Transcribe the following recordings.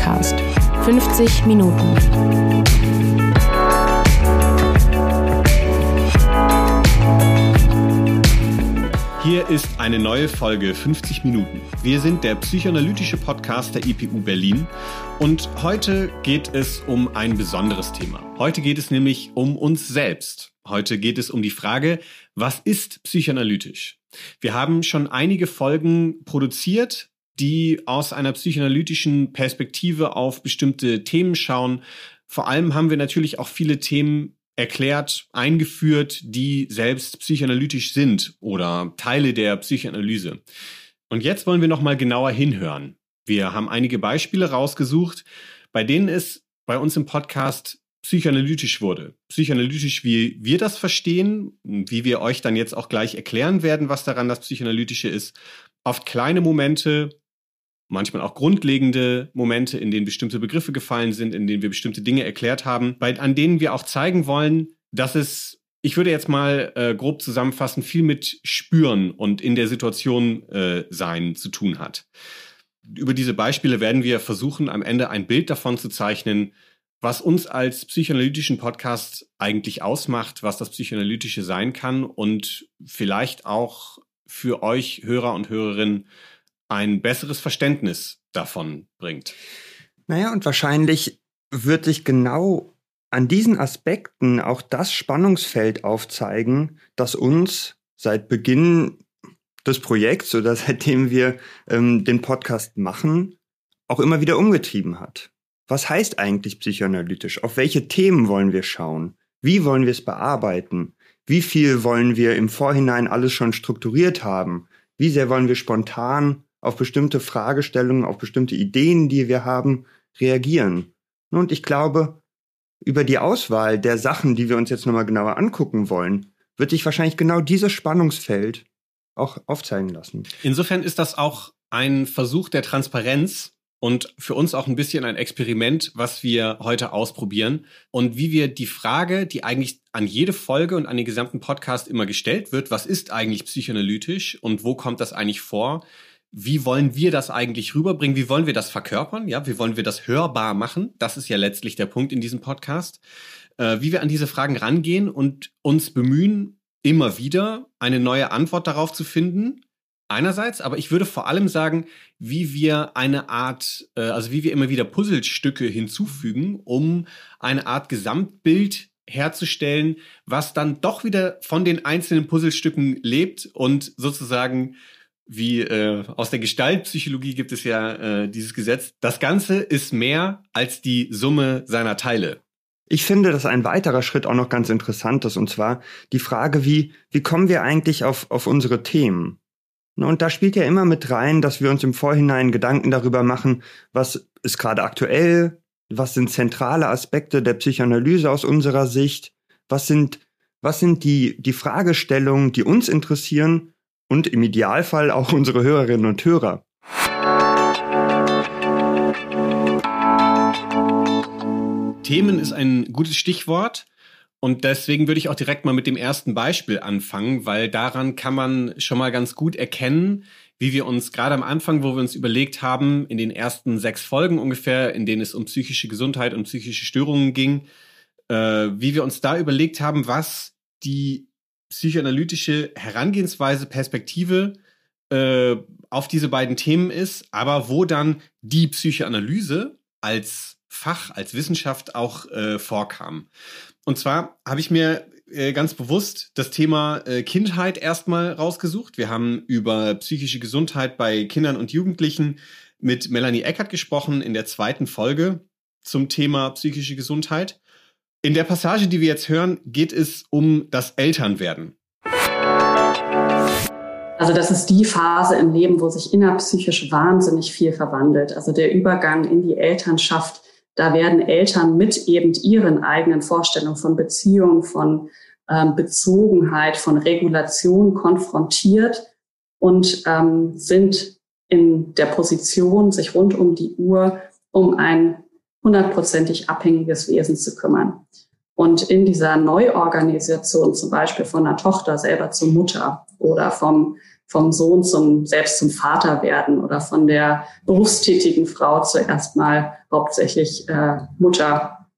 Podcast 50 Minuten. Hier ist eine neue Folge 50 Minuten. Wir sind der psychoanalytische Podcast der IPU Berlin und heute geht es um ein besonderes Thema. Heute geht es nämlich um uns selbst. Heute geht es um die Frage, was ist psychoanalytisch? Wir haben schon einige Folgen produziert, die aus einer psychoanalytischen Perspektive auf bestimmte Themen schauen. Vor allem haben wir natürlich auch viele Themen erklärt, eingeführt, die selbst psychoanalytisch sind oder Teile der Psychoanalyse. Und jetzt wollen wir noch mal genauer hinhören. Wir haben einige Beispiele rausgesucht, bei denen es bei uns im Podcast psychoanalytisch wurde. Psychoanalytisch, wie wir das verstehen, wie wir euch dann jetzt auch gleich erklären werden, was daran das Psychoanalytische ist. Oft kleine Momente, manchmal auch grundlegende Momente, in denen bestimmte Begriffe gefallen sind, in denen wir bestimmte Dinge erklärt haben, bei, an denen wir auch zeigen wollen, dass es, ich würde jetzt mal äh, grob zusammenfassen, viel mit Spüren und in der Situation äh, sein zu tun hat. Über diese Beispiele werden wir versuchen, am Ende ein Bild davon zu zeichnen, was uns als psychoanalytischen Podcast eigentlich ausmacht, was das Psychoanalytische sein kann und vielleicht auch für euch Hörer und Hörerinnen ein besseres Verständnis davon bringt. Naja, und wahrscheinlich wird sich genau an diesen Aspekten auch das Spannungsfeld aufzeigen, das uns seit Beginn des Projekts oder seitdem wir ähm, den Podcast machen, auch immer wieder umgetrieben hat. Was heißt eigentlich psychoanalytisch? Auf welche Themen wollen wir schauen? Wie wollen wir es bearbeiten? Wie viel wollen wir im Vorhinein alles schon strukturiert haben? Wie sehr wollen wir spontan auf bestimmte Fragestellungen, auf bestimmte Ideen, die wir haben, reagieren. Und ich glaube, über die Auswahl der Sachen, die wir uns jetzt nochmal genauer angucken wollen, wird sich wahrscheinlich genau dieses Spannungsfeld auch aufzeigen lassen. Insofern ist das auch ein Versuch der Transparenz und für uns auch ein bisschen ein Experiment, was wir heute ausprobieren und wie wir die Frage, die eigentlich an jede Folge und an den gesamten Podcast immer gestellt wird, was ist eigentlich psychoanalytisch und wo kommt das eigentlich vor, wie wollen wir das eigentlich rüberbringen? Wie wollen wir das verkörpern? Ja, wie wollen wir das hörbar machen? Das ist ja letztlich der Punkt in diesem Podcast. Äh, wie wir an diese Fragen rangehen und uns bemühen, immer wieder eine neue Antwort darauf zu finden. Einerseits, aber ich würde vor allem sagen, wie wir eine Art, äh, also wie wir immer wieder Puzzlestücke hinzufügen, um eine Art Gesamtbild herzustellen, was dann doch wieder von den einzelnen Puzzlestücken lebt und sozusagen wie äh, aus der Gestaltpsychologie gibt es ja äh, dieses Gesetz. Das Ganze ist mehr als die Summe seiner Teile. Ich finde, dass ein weiterer Schritt auch noch ganz interessant ist, und zwar die Frage, wie, wie kommen wir eigentlich auf, auf unsere Themen? Und da spielt ja immer mit rein, dass wir uns im Vorhinein Gedanken darüber machen, was ist gerade aktuell, was sind zentrale Aspekte der Psychoanalyse aus unserer Sicht, was sind, was sind die, die Fragestellungen, die uns interessieren und im Idealfall auch unsere Hörerinnen und Hörer. Themen ist ein gutes Stichwort. Und deswegen würde ich auch direkt mal mit dem ersten Beispiel anfangen, weil daran kann man schon mal ganz gut erkennen, wie wir uns gerade am Anfang, wo wir uns überlegt haben, in den ersten sechs Folgen ungefähr, in denen es um psychische Gesundheit und psychische Störungen ging, äh, wie wir uns da überlegt haben, was die psychoanalytische Herangehensweise, Perspektive äh, auf diese beiden Themen ist, aber wo dann die Psychoanalyse als Fach, als Wissenschaft auch äh, vorkam. Und zwar habe ich mir äh, ganz bewusst das Thema äh, Kindheit erstmal rausgesucht. Wir haben über psychische Gesundheit bei Kindern und Jugendlichen mit Melanie Eckert gesprochen in der zweiten Folge zum Thema psychische Gesundheit. In der Passage, die wir jetzt hören, geht es um das Elternwerden. Also das ist die Phase im Leben, wo sich innerpsychisch wahnsinnig viel verwandelt. Also der Übergang in die Elternschaft, da werden Eltern mit eben ihren eigenen Vorstellungen von Beziehung, von ähm, Bezogenheit, von Regulation konfrontiert und ähm, sind in der Position, sich rund um die Uhr um ein hundertprozentig abhängiges Wesen zu kümmern. Und in dieser Neuorganisation zum Beispiel von einer Tochter selber zur Mutter oder vom vom Sohn zum selbst zum Vater werden oder von der berufstätigen Frau zuerst mal hauptsächlich äh, Mutter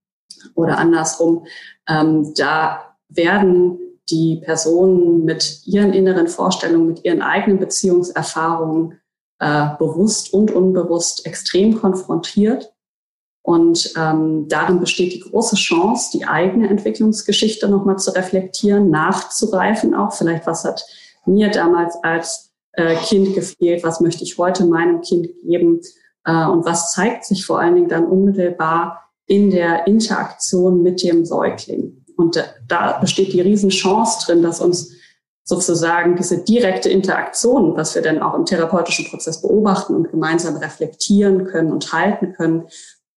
oder andersrum. Ähm, da werden die Personen mit ihren inneren Vorstellungen, mit ihren eigenen Beziehungserfahrungen äh, bewusst und unbewusst extrem konfrontiert. Und ähm, darin besteht die große Chance, die eigene Entwicklungsgeschichte nochmal zu reflektieren, nachzureifen auch. Vielleicht, was hat mir damals als äh, Kind gefehlt, was möchte ich heute meinem Kind geben äh, und was zeigt sich vor allen Dingen dann unmittelbar in der Interaktion mit dem Säugling. Und äh, da besteht die Riesenchance drin, dass uns sozusagen diese direkte Interaktion, was wir dann auch im therapeutischen Prozess beobachten und gemeinsam reflektieren können und halten können,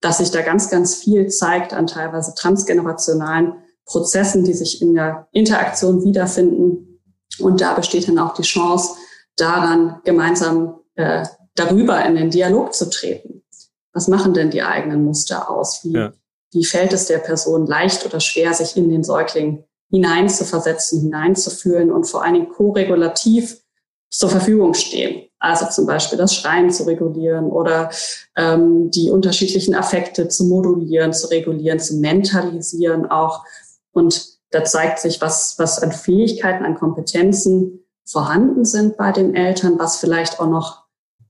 dass sich da ganz, ganz viel zeigt an teilweise transgenerationalen Prozessen, die sich in der Interaktion wiederfinden. Und da besteht dann auch die Chance, daran gemeinsam äh, darüber in den Dialog zu treten. Was machen denn die eigenen Muster aus? Wie, ja. wie fällt es der Person leicht oder schwer, sich in den Säugling hineinzuversetzen, hineinzufühlen und vor allen Dingen koregulativ zur Verfügung stehen. Also zum Beispiel das Schreien zu regulieren oder ähm, die unterschiedlichen Affekte zu modulieren, zu regulieren, zu mentalisieren auch. Und da zeigt sich, was, was an Fähigkeiten, an Kompetenzen vorhanden sind bei den Eltern, was vielleicht auch noch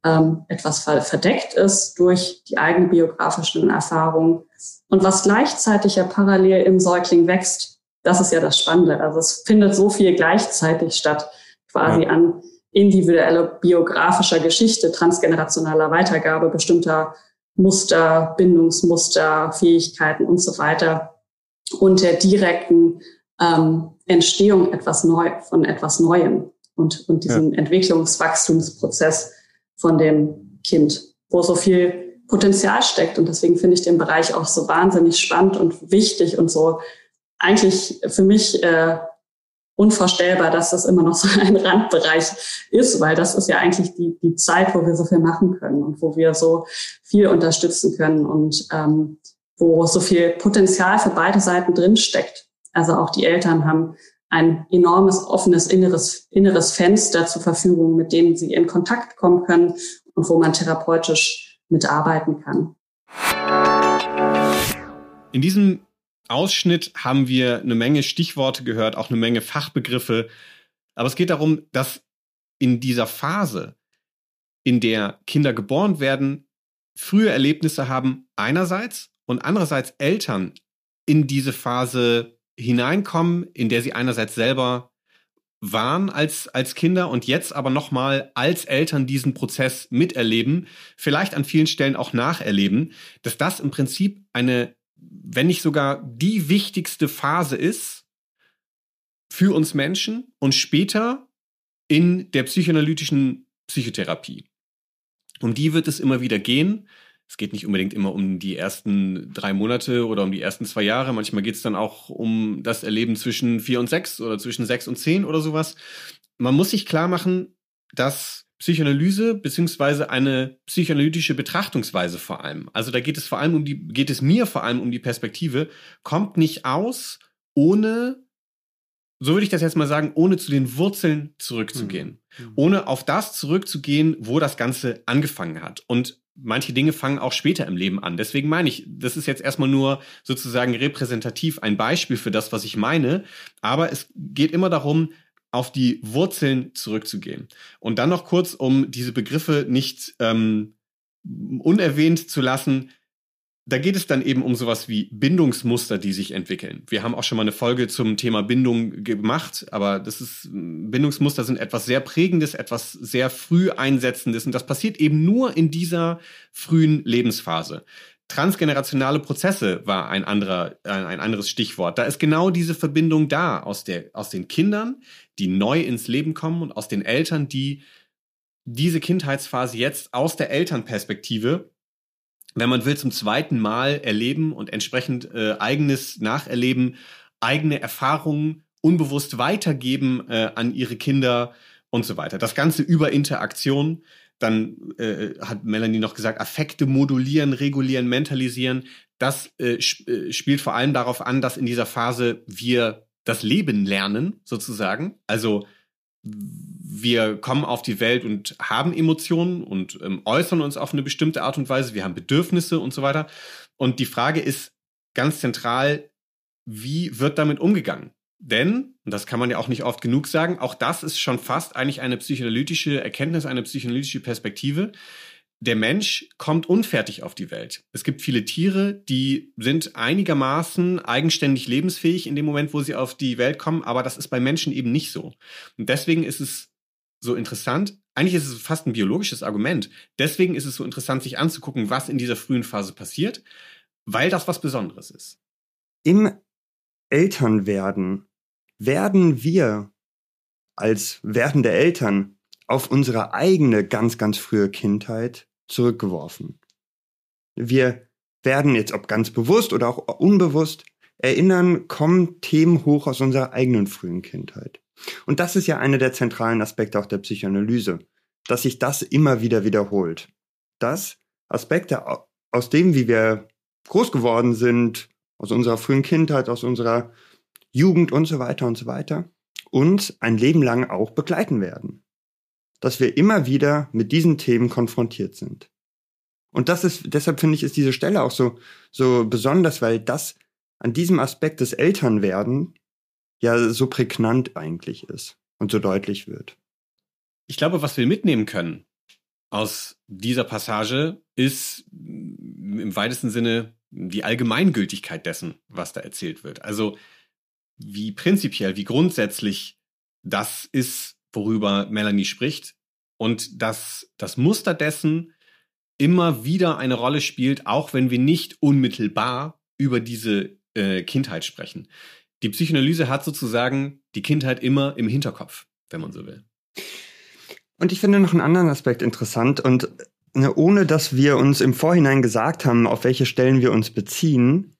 ähm, etwas verdeckt ist durch die eigene biografischen Erfahrungen und was gleichzeitig ja parallel im Säugling wächst. Das ist ja das Spannende. Also es findet so viel gleichzeitig statt, quasi ja. an individueller biografischer Geschichte, transgenerationaler Weitergabe bestimmter Muster, Bindungsmuster, Fähigkeiten und so weiter und der direkten ähm, Entstehung etwas neu, von etwas Neuem und, und diesem ja. Entwicklungswachstumsprozess von dem Kind, wo so viel Potenzial steckt. Und deswegen finde ich den Bereich auch so wahnsinnig spannend und wichtig und so eigentlich für mich äh, unvorstellbar, dass das immer noch so ein Randbereich ist, weil das ist ja eigentlich die, die Zeit, wo wir so viel machen können und wo wir so viel unterstützen können und ähm, wo so viel Potenzial für beide Seiten drinsteckt. Also auch die Eltern haben ein enormes offenes inneres, inneres Fenster zur Verfügung, mit dem sie in Kontakt kommen können und wo man therapeutisch mitarbeiten kann. In diesem Ausschnitt haben wir eine Menge Stichworte gehört, auch eine Menge Fachbegriffe. Aber es geht darum, dass in dieser Phase, in der Kinder geboren werden, frühe Erlebnisse haben einerseits und andererseits Eltern in diese Phase hineinkommen, in der sie einerseits selber waren als, als Kinder und jetzt aber nochmal als Eltern diesen Prozess miterleben, vielleicht an vielen Stellen auch nacherleben, dass das im Prinzip eine, wenn nicht sogar die wichtigste Phase ist für uns Menschen und später in der psychoanalytischen Psychotherapie. Um die wird es immer wieder gehen es geht nicht unbedingt immer um die ersten drei Monate oder um die ersten zwei Jahre. Manchmal geht es dann auch um das Erleben zwischen vier und sechs oder zwischen sechs und zehn oder sowas. Man muss sich klar machen, dass Psychoanalyse beziehungsweise eine psychoanalytische Betrachtungsweise vor allem, also da geht es vor allem um die, geht es mir vor allem um die Perspektive, kommt nicht aus, ohne so würde ich das jetzt mal sagen, ohne zu den Wurzeln zurückzugehen. Mhm. Ohne auf das zurückzugehen, wo das Ganze angefangen hat. Und manche Dinge fangen auch später im Leben an. Deswegen meine ich, das ist jetzt erstmal nur sozusagen repräsentativ ein Beispiel für das, was ich meine. Aber es geht immer darum, auf die Wurzeln zurückzugehen. Und dann noch kurz, um diese Begriffe nicht ähm, unerwähnt zu lassen, da geht es dann eben um sowas wie Bindungsmuster, die sich entwickeln. Wir haben auch schon mal eine Folge zum Thema Bindung gemacht, aber das ist, Bindungsmuster sind etwas sehr Prägendes, etwas sehr früh Einsetzendes und das passiert eben nur in dieser frühen Lebensphase. Transgenerationale Prozesse war ein anderer, ein anderes Stichwort. Da ist genau diese Verbindung da aus der, aus den Kindern, die neu ins Leben kommen und aus den Eltern, die diese Kindheitsphase jetzt aus der Elternperspektive wenn man will, zum zweiten Mal erleben und entsprechend äh, eigenes Nacherleben, eigene Erfahrungen unbewusst weitergeben äh, an ihre Kinder und so weiter. Das Ganze über Interaktion. Dann äh, hat Melanie noch gesagt, Affekte modulieren, regulieren, mentalisieren. Das äh, sp äh, spielt vor allem darauf an, dass in dieser Phase wir das Leben lernen, sozusagen. Also wir kommen auf die Welt und haben Emotionen und ähm, äußern uns auf eine bestimmte Art und Weise. Wir haben Bedürfnisse und so weiter. Und die Frage ist ganz zentral, wie wird damit umgegangen? Denn, und das kann man ja auch nicht oft genug sagen, auch das ist schon fast eigentlich eine psychoanalytische Erkenntnis, eine psychoanalytische Perspektive. Der Mensch kommt unfertig auf die Welt. Es gibt viele Tiere, die sind einigermaßen eigenständig lebensfähig in dem Moment, wo sie auf die Welt kommen, aber das ist bei Menschen eben nicht so. Und deswegen ist es so interessant. Eigentlich ist es fast ein biologisches Argument. Deswegen ist es so interessant, sich anzugucken, was in dieser frühen Phase passiert, weil das was Besonderes ist. Im Elternwerden werden wir als werdende Eltern auf unsere eigene ganz, ganz frühe Kindheit zurückgeworfen. Wir werden jetzt, ob ganz bewusst oder auch unbewusst, erinnern, kommen Themen hoch aus unserer eigenen frühen Kindheit. Und das ist ja einer der zentralen Aspekte auch der Psychoanalyse, dass sich das immer wieder wiederholt. Dass Aspekte aus dem, wie wir groß geworden sind, aus unserer frühen Kindheit, aus unserer Jugend und so weiter und so weiter, uns ein Leben lang auch begleiten werden. Dass wir immer wieder mit diesen Themen konfrontiert sind. Und das ist, deshalb finde ich, ist diese Stelle auch so, so besonders, weil das an diesem Aspekt des Elternwerden ja so prägnant eigentlich ist und so deutlich wird. Ich glaube, was wir mitnehmen können aus dieser Passage ist im weitesten Sinne die Allgemeingültigkeit dessen, was da erzählt wird. Also wie prinzipiell, wie grundsätzlich das ist, worüber Melanie spricht und dass das Muster dessen immer wieder eine Rolle spielt, auch wenn wir nicht unmittelbar über diese äh, Kindheit sprechen. Die Psychoanalyse hat sozusagen die Kindheit immer im Hinterkopf, wenn man so will. Und ich finde noch einen anderen Aspekt interessant und ne, ohne dass wir uns im Vorhinein gesagt haben, auf welche Stellen wir uns beziehen,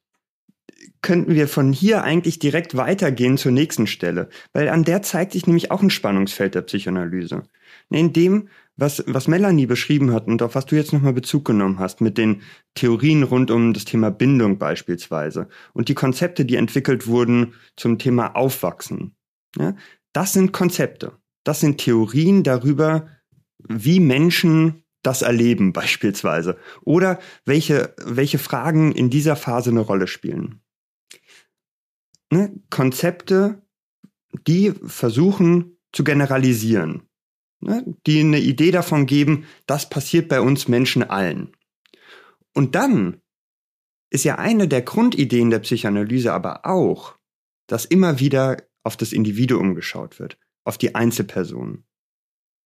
könnten wir von hier eigentlich direkt weitergehen zur nächsten Stelle, weil an der zeigt sich nämlich auch ein Spannungsfeld der Psychoanalyse. In dem, was, was Melanie beschrieben hat und auf was du jetzt nochmal Bezug genommen hast, mit den Theorien rund um das Thema Bindung beispielsweise und die Konzepte, die entwickelt wurden zum Thema Aufwachsen. Ja, das sind Konzepte. Das sind Theorien darüber, wie Menschen das erleben beispielsweise oder welche, welche Fragen in dieser Phase eine Rolle spielen. Ne? Konzepte, die versuchen zu generalisieren, ne? die eine Idee davon geben, das passiert bei uns Menschen allen. Und dann ist ja eine der Grundideen der Psychoanalyse aber auch, dass immer wieder auf das Individuum geschaut wird auf die Einzelperson.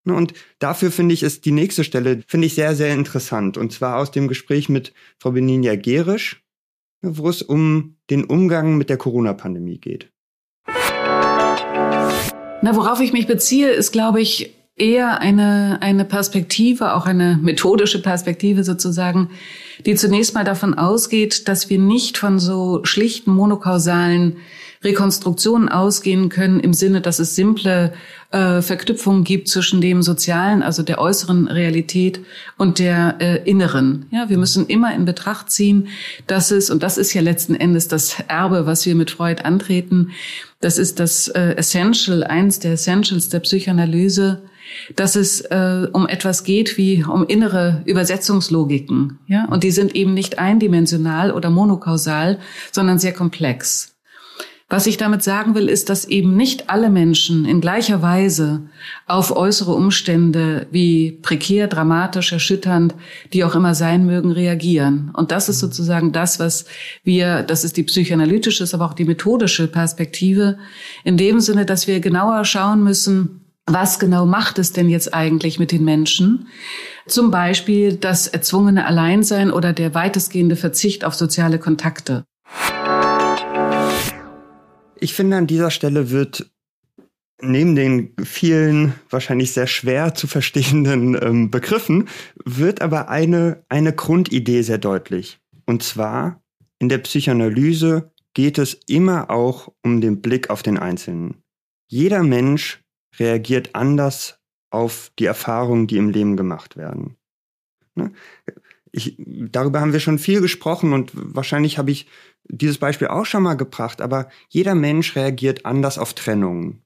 Ne, und dafür finde ich, ist die nächste Stelle, finde ich sehr, sehr interessant. Und zwar aus dem Gespräch mit Frau Beninia Gerisch, wo es um den Umgang mit der Corona-Pandemie geht. Na, worauf ich mich beziehe, ist, glaube ich, eher eine, eine Perspektive, auch eine methodische Perspektive sozusagen, die zunächst mal davon ausgeht, dass wir nicht von so schlichten monokausalen Rekonstruktionen ausgehen können im Sinne, dass es simple äh, Verknüpfungen gibt zwischen dem sozialen, also der äußeren Realität und der äh, inneren. Ja, wir müssen immer in Betracht ziehen, dass es und das ist ja letzten Endes das Erbe, was wir mit Freud antreten. Das ist das äh, Essential, eins der Essentials der Psychoanalyse dass es äh, um etwas geht wie um innere Übersetzungslogiken, ja, und die sind eben nicht eindimensional oder monokausal, sondern sehr komplex. Was ich damit sagen will, ist, dass eben nicht alle Menschen in gleicher Weise auf äußere Umstände wie prekär, dramatisch, erschütternd, die auch immer sein mögen, reagieren. Und das ist sozusagen das, was wir, das ist die psychoanalytische, aber auch die methodische Perspektive, in dem Sinne, dass wir genauer schauen müssen, was genau macht es denn jetzt eigentlich mit den Menschen? Zum Beispiel das erzwungene Alleinsein oder der weitestgehende Verzicht auf soziale Kontakte. Ich finde, an dieser Stelle wird neben den vielen wahrscheinlich sehr schwer zu verstehenden ähm, Begriffen, wird aber eine, eine Grundidee sehr deutlich. Und zwar, in der Psychoanalyse geht es immer auch um den Blick auf den Einzelnen. Jeder Mensch reagiert anders auf die Erfahrungen, die im Leben gemacht werden. Ne? Ich, darüber haben wir schon viel gesprochen und wahrscheinlich habe ich dieses Beispiel auch schon mal gebracht, aber jeder Mensch reagiert anders auf Trennungen.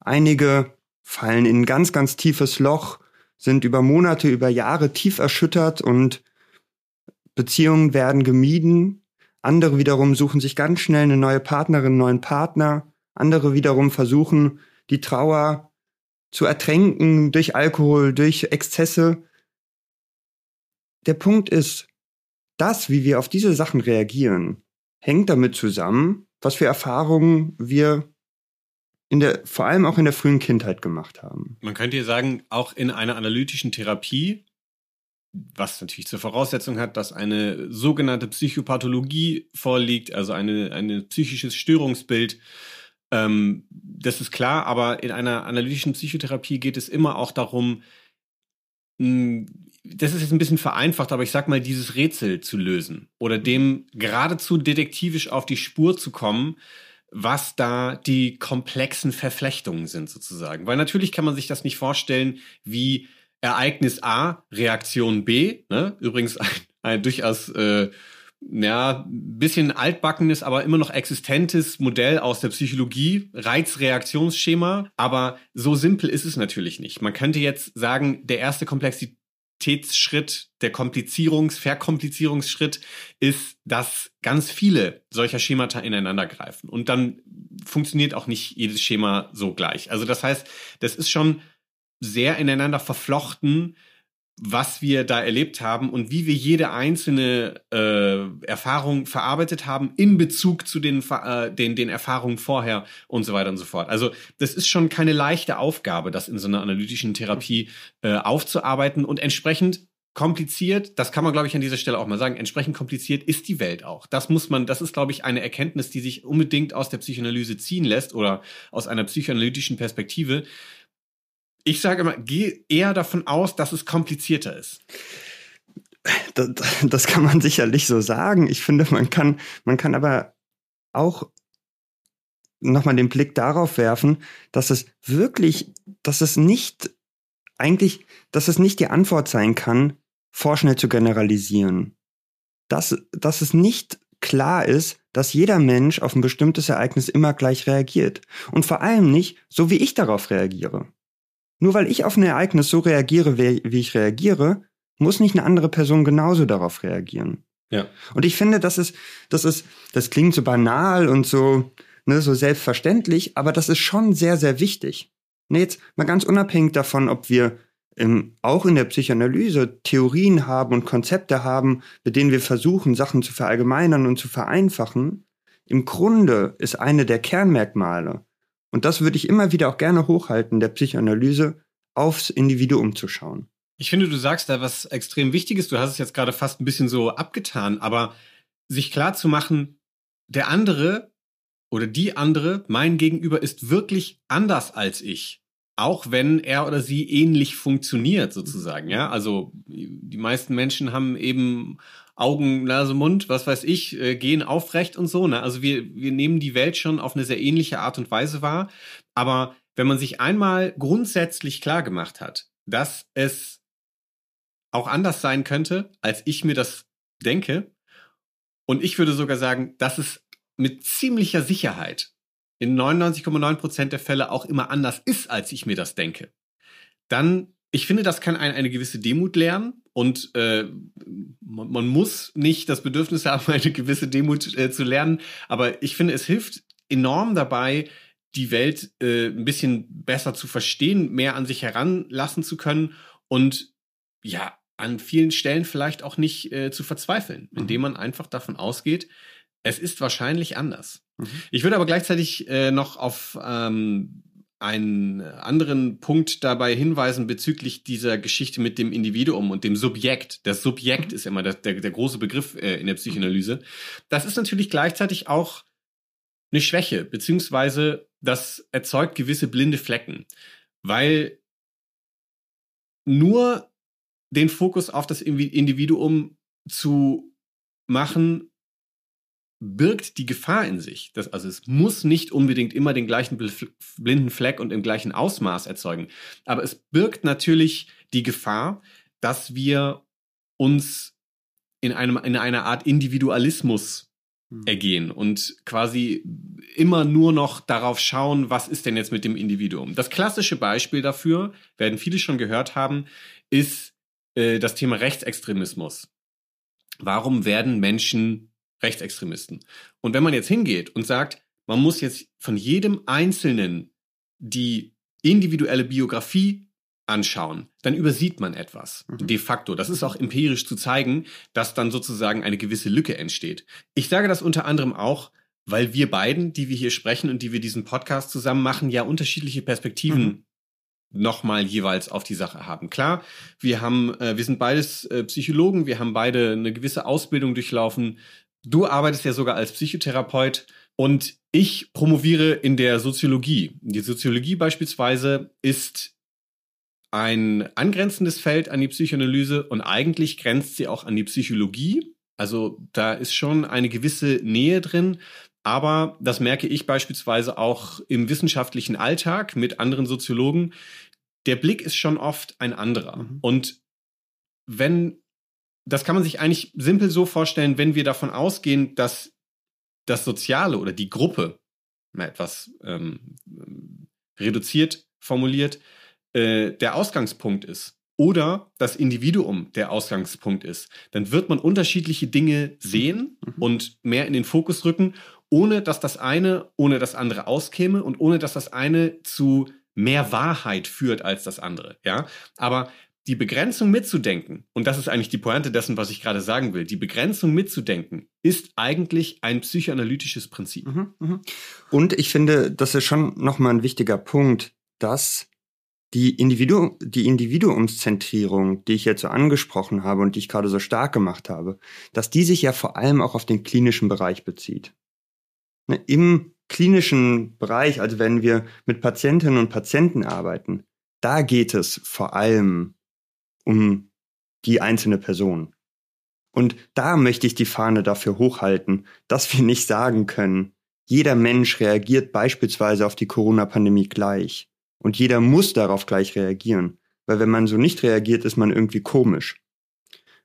Einige fallen in ein ganz, ganz tiefes Loch, sind über Monate, über Jahre tief erschüttert und Beziehungen werden gemieden. Andere wiederum suchen sich ganz schnell eine neue Partnerin, einen neuen Partner. Andere wiederum versuchen, die Trauer zu ertränken durch Alkohol, durch Exzesse. Der Punkt ist, das, wie wir auf diese Sachen reagieren, hängt damit zusammen, was für Erfahrungen wir in der, vor allem auch in der frühen Kindheit gemacht haben. Man könnte ja sagen, auch in einer analytischen Therapie, was natürlich zur Voraussetzung hat, dass eine sogenannte Psychopathologie vorliegt, also eine, ein psychisches Störungsbild. Ähm, das ist klar, aber in einer analytischen Psychotherapie geht es immer auch darum, das ist jetzt ein bisschen vereinfacht, aber ich sag mal, dieses Rätsel zu lösen oder dem geradezu detektivisch auf die Spur zu kommen, was da die komplexen Verflechtungen sind sozusagen. Weil natürlich kann man sich das nicht vorstellen wie Ereignis A, Reaktion B. Ne? Übrigens ein, ein durchaus äh, ja, bisschen altbackenes, aber immer noch existentes Modell aus der Psychologie, Reizreaktionsschema. Aber so simpel ist es natürlich nicht. Man könnte jetzt sagen, der erste Komplexität Komplexitätsschritt, der Komplizierungs-, Verkomplizierungsschritt ist, dass ganz viele solcher Schemata ineinander greifen. Und dann funktioniert auch nicht jedes Schema so gleich. Also das heißt, das ist schon sehr ineinander verflochten, was wir da erlebt haben und wie wir jede einzelne äh, Erfahrung verarbeitet haben in Bezug zu den, äh, den, den Erfahrungen vorher und so weiter und so fort. Also das ist schon keine leichte Aufgabe, das in so einer analytischen Therapie äh, aufzuarbeiten und entsprechend kompliziert, das kann man, glaube ich, an dieser Stelle auch mal sagen, entsprechend kompliziert ist die Welt auch. Das muss man, das ist, glaube ich, eine Erkenntnis, die sich unbedingt aus der Psychoanalyse ziehen lässt oder aus einer psychoanalytischen Perspektive, ich sage immer, geh eher davon aus, dass es komplizierter ist. Das, das kann man sicherlich so sagen. Ich finde, man kann, man kann aber auch nochmal den Blick darauf werfen, dass es wirklich, dass es nicht, eigentlich, dass es nicht die Antwort sein kann, vorschnell zu generalisieren. Dass, dass es nicht klar ist, dass jeder Mensch auf ein bestimmtes Ereignis immer gleich reagiert. Und vor allem nicht, so wie ich darauf reagiere. Nur weil ich auf ein Ereignis so reagiere, wie, ich reagiere, muss nicht eine andere Person genauso darauf reagieren. Ja. Und ich finde, das ist, das ist, das klingt so banal und so, ne, so selbstverständlich, aber das ist schon sehr, sehr wichtig. Ne, jetzt mal ganz unabhängig davon, ob wir ähm, auch in der Psychoanalyse Theorien haben und Konzepte haben, mit denen wir versuchen, Sachen zu verallgemeinern und zu vereinfachen. Im Grunde ist eine der Kernmerkmale, und das würde ich immer wieder auch gerne hochhalten, der Psychoanalyse aufs Individuum zu schauen. Ich finde, du sagst da was extrem Wichtiges. Du hast es jetzt gerade fast ein bisschen so abgetan, aber sich klar zu machen, der andere oder die andere, mein Gegenüber, ist wirklich anders als ich. Auch wenn er oder sie ähnlich funktioniert, sozusagen, ja. Also, die meisten Menschen haben eben Augen, Nase, Mund, was weiß ich, äh, gehen aufrecht und so. Ne? Also wir, wir nehmen die Welt schon auf eine sehr ähnliche Art und Weise wahr. Aber wenn man sich einmal grundsätzlich klar gemacht hat, dass es auch anders sein könnte, als ich mir das denke, und ich würde sogar sagen, dass es mit ziemlicher Sicherheit in 99,9 Prozent der Fälle auch immer anders ist, als ich mir das denke, dann ich finde, das kann ein, eine gewisse Demut lernen und äh, man, man muss nicht das Bedürfnis haben, eine gewisse Demut äh, zu lernen, aber ich finde, es hilft enorm dabei, die Welt äh, ein bisschen besser zu verstehen, mehr an sich heranlassen zu können und ja, an vielen Stellen vielleicht auch nicht äh, zu verzweifeln, mhm. indem man einfach davon ausgeht, es ist wahrscheinlich anders. Mhm. Ich würde aber gleichzeitig äh, noch auf ähm, einen anderen Punkt dabei hinweisen bezüglich dieser Geschichte mit dem Individuum und dem Subjekt. Das Subjekt mhm. ist immer der, der, der große Begriff äh, in der Psychoanalyse. Das ist natürlich gleichzeitig auch eine Schwäche, beziehungsweise das erzeugt gewisse blinde Flecken, weil nur den Fokus auf das Individuum zu machen birgt die Gefahr in sich. Das, also es muss nicht unbedingt immer den gleichen blinden Fleck und im gleichen Ausmaß erzeugen. Aber es birgt natürlich die Gefahr, dass wir uns in einem, in einer Art Individualismus hm. ergehen und quasi immer nur noch darauf schauen, was ist denn jetzt mit dem Individuum. Das klassische Beispiel dafür, werden viele schon gehört haben, ist äh, das Thema Rechtsextremismus. Warum werden Menschen Rechtsextremisten? Und wenn man jetzt hingeht und sagt, man muss jetzt von jedem Einzelnen die individuelle Biografie anschauen, dann übersieht man etwas. Mhm. De facto. Das ist auch empirisch zu zeigen, dass dann sozusagen eine gewisse Lücke entsteht. Ich sage das unter anderem auch, weil wir beiden, die wir hier sprechen und die wir diesen Podcast zusammen machen, ja unterschiedliche Perspektiven mhm. nochmal jeweils auf die Sache haben. Klar, wir haben, äh, wir sind beides äh, Psychologen, wir haben beide eine gewisse Ausbildung durchlaufen. Du arbeitest ja sogar als Psychotherapeut und ich promoviere in der Soziologie. Die Soziologie beispielsweise ist ein angrenzendes Feld an die Psychoanalyse und eigentlich grenzt sie auch an die Psychologie. Also da ist schon eine gewisse Nähe drin. Aber das merke ich beispielsweise auch im wissenschaftlichen Alltag mit anderen Soziologen. Der Blick ist schon oft ein anderer. Mhm. Und wenn, das kann man sich eigentlich simpel so vorstellen, wenn wir davon ausgehen, dass das Soziale oder die Gruppe, mal etwas ähm, reduziert formuliert, äh, der Ausgangspunkt ist oder das Individuum der Ausgangspunkt ist, dann wird man unterschiedliche Dinge sehen mhm. und mehr in den Fokus rücken, ohne dass das eine ohne das andere auskäme und ohne dass das eine zu mehr Wahrheit führt als das andere. Ja, aber die Begrenzung mitzudenken, und das ist eigentlich die Pointe dessen, was ich gerade sagen will, die Begrenzung mitzudenken ist eigentlich ein psychoanalytisches Prinzip. Mhm, mh. Und ich finde, das ist schon nochmal ein wichtiger Punkt, dass die, Individu die Individuumszentrierung, die ich jetzt so angesprochen habe und die ich gerade so stark gemacht habe, dass die sich ja vor allem auch auf den klinischen Bereich bezieht. Ne, Im klinischen Bereich, also wenn wir mit Patientinnen und Patienten arbeiten, da geht es vor allem um die einzelne Person. Und da möchte ich die Fahne dafür hochhalten, dass wir nicht sagen können, jeder Mensch reagiert beispielsweise auf die Corona-Pandemie gleich. Und jeder muss darauf gleich reagieren. Weil wenn man so nicht reagiert, ist man irgendwie komisch.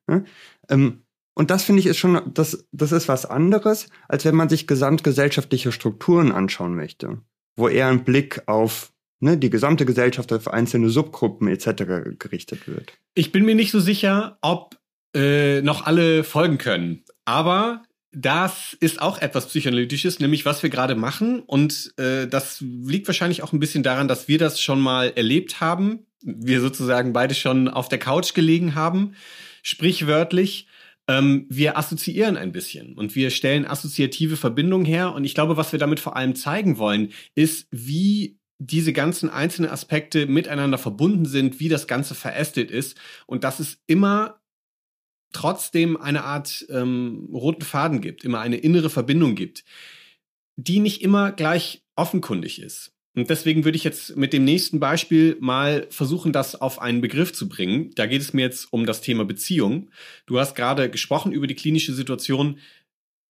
Ja? Ähm, und das finde ich ist schon, das, das ist was anderes, als wenn man sich gesamtgesellschaftliche Strukturen anschauen möchte. Wo eher ein Blick auf ne, die gesamte Gesellschaft, auf einzelne Subgruppen etc. gerichtet wird. Ich bin mir nicht so sicher, ob äh, noch alle folgen können. Aber das ist auch etwas Psychoanalytisches, nämlich was wir gerade machen. Und äh, das liegt wahrscheinlich auch ein bisschen daran, dass wir das schon mal erlebt haben. Wir sozusagen beide schon auf der Couch gelegen haben, sprichwörtlich. Ähm, wir assoziieren ein bisschen und wir stellen assoziative Verbindungen her. Und ich glaube, was wir damit vor allem zeigen wollen, ist, wie diese ganzen einzelnen Aspekte miteinander verbunden sind, wie das Ganze verästelt ist und dass es immer trotzdem eine Art ähm, roten Faden gibt, immer eine innere Verbindung gibt, die nicht immer gleich offenkundig ist. Und deswegen würde ich jetzt mit dem nächsten Beispiel mal versuchen, das auf einen Begriff zu bringen. Da geht es mir jetzt um das Thema Beziehung. Du hast gerade gesprochen über die klinische Situation.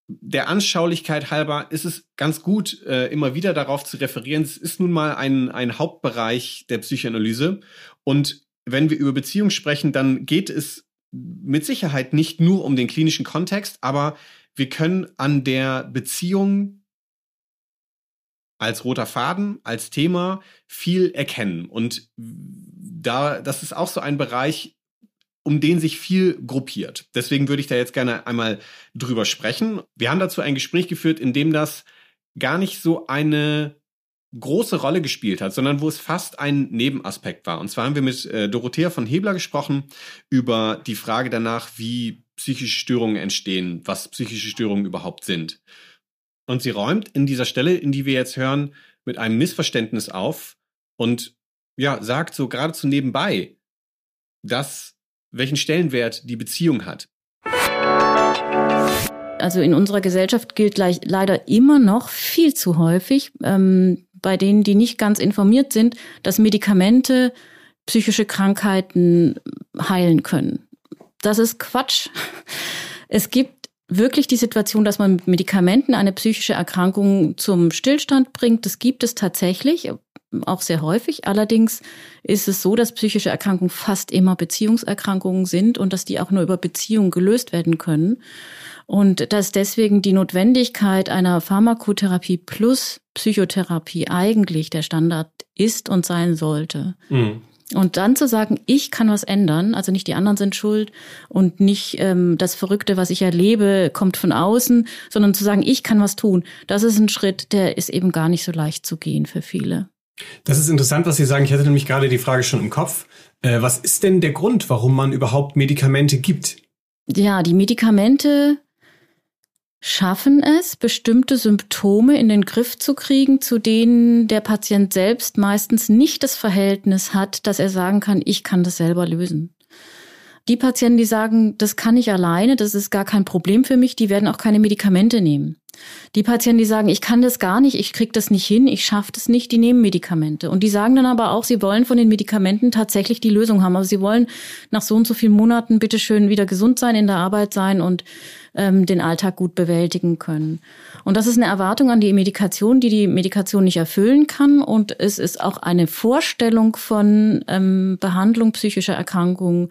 Der Anschaulichkeit halber ist es ganz gut, äh, immer wieder darauf zu referieren. Es ist nun mal ein, ein Hauptbereich der Psychoanalyse. Und wenn wir über Beziehung sprechen, dann geht es mit Sicherheit nicht nur um den klinischen Kontext, aber wir können an der Beziehung als roter Faden, als Thema viel erkennen. Und da, das ist auch so ein Bereich, um den sich viel gruppiert. Deswegen würde ich da jetzt gerne einmal drüber sprechen. Wir haben dazu ein Gespräch geführt, in dem das gar nicht so eine große Rolle gespielt hat, sondern wo es fast ein Nebenaspekt war. Und zwar haben wir mit äh, Dorothea von Hebler gesprochen über die Frage danach, wie psychische Störungen entstehen, was psychische Störungen überhaupt sind. Und sie räumt in dieser Stelle, in die wir jetzt hören, mit einem Missverständnis auf und ja, sagt so geradezu nebenbei, dass welchen Stellenwert die Beziehung hat. Also in unserer Gesellschaft gilt leider immer noch viel zu häufig, ähm, bei denen, die nicht ganz informiert sind, dass Medikamente psychische Krankheiten heilen können. Das ist Quatsch. Es gibt wirklich die Situation, dass man mit Medikamenten eine psychische Erkrankung zum Stillstand bringt. Das gibt es tatsächlich, auch sehr häufig. Allerdings ist es so, dass psychische Erkrankungen fast immer Beziehungserkrankungen sind und dass die auch nur über Beziehungen gelöst werden können. Und dass deswegen die Notwendigkeit einer Pharmakotherapie plus Psychotherapie eigentlich der Standard ist und sein sollte. Mhm. Und dann zu sagen, ich kann was ändern, also nicht die anderen sind schuld und nicht ähm, das Verrückte, was ich erlebe, kommt von außen, sondern zu sagen, ich kann was tun, das ist ein Schritt, der ist eben gar nicht so leicht zu gehen für viele. Das ist interessant, was Sie sagen. Ich hatte nämlich gerade die Frage schon im Kopf. Äh, was ist denn der Grund, warum man überhaupt Medikamente gibt? Ja, die Medikamente schaffen es, bestimmte Symptome in den Griff zu kriegen, zu denen der Patient selbst meistens nicht das Verhältnis hat, dass er sagen kann, ich kann das selber lösen. Die Patienten, die sagen, das kann ich alleine, das ist gar kein Problem für mich, die werden auch keine Medikamente nehmen. Die Patienten, die sagen, ich kann das gar nicht, ich krieg das nicht hin, ich schaffe das nicht, die nehmen Medikamente. Und die sagen dann aber auch, sie wollen von den Medikamenten tatsächlich die Lösung haben. Also sie wollen nach so und so vielen Monaten bitteschön wieder gesund sein, in der Arbeit sein und ähm, den Alltag gut bewältigen können. Und das ist eine Erwartung an die Medikation, die die Medikation nicht erfüllen kann. Und es ist auch eine Vorstellung von ähm, Behandlung psychischer Erkrankungen,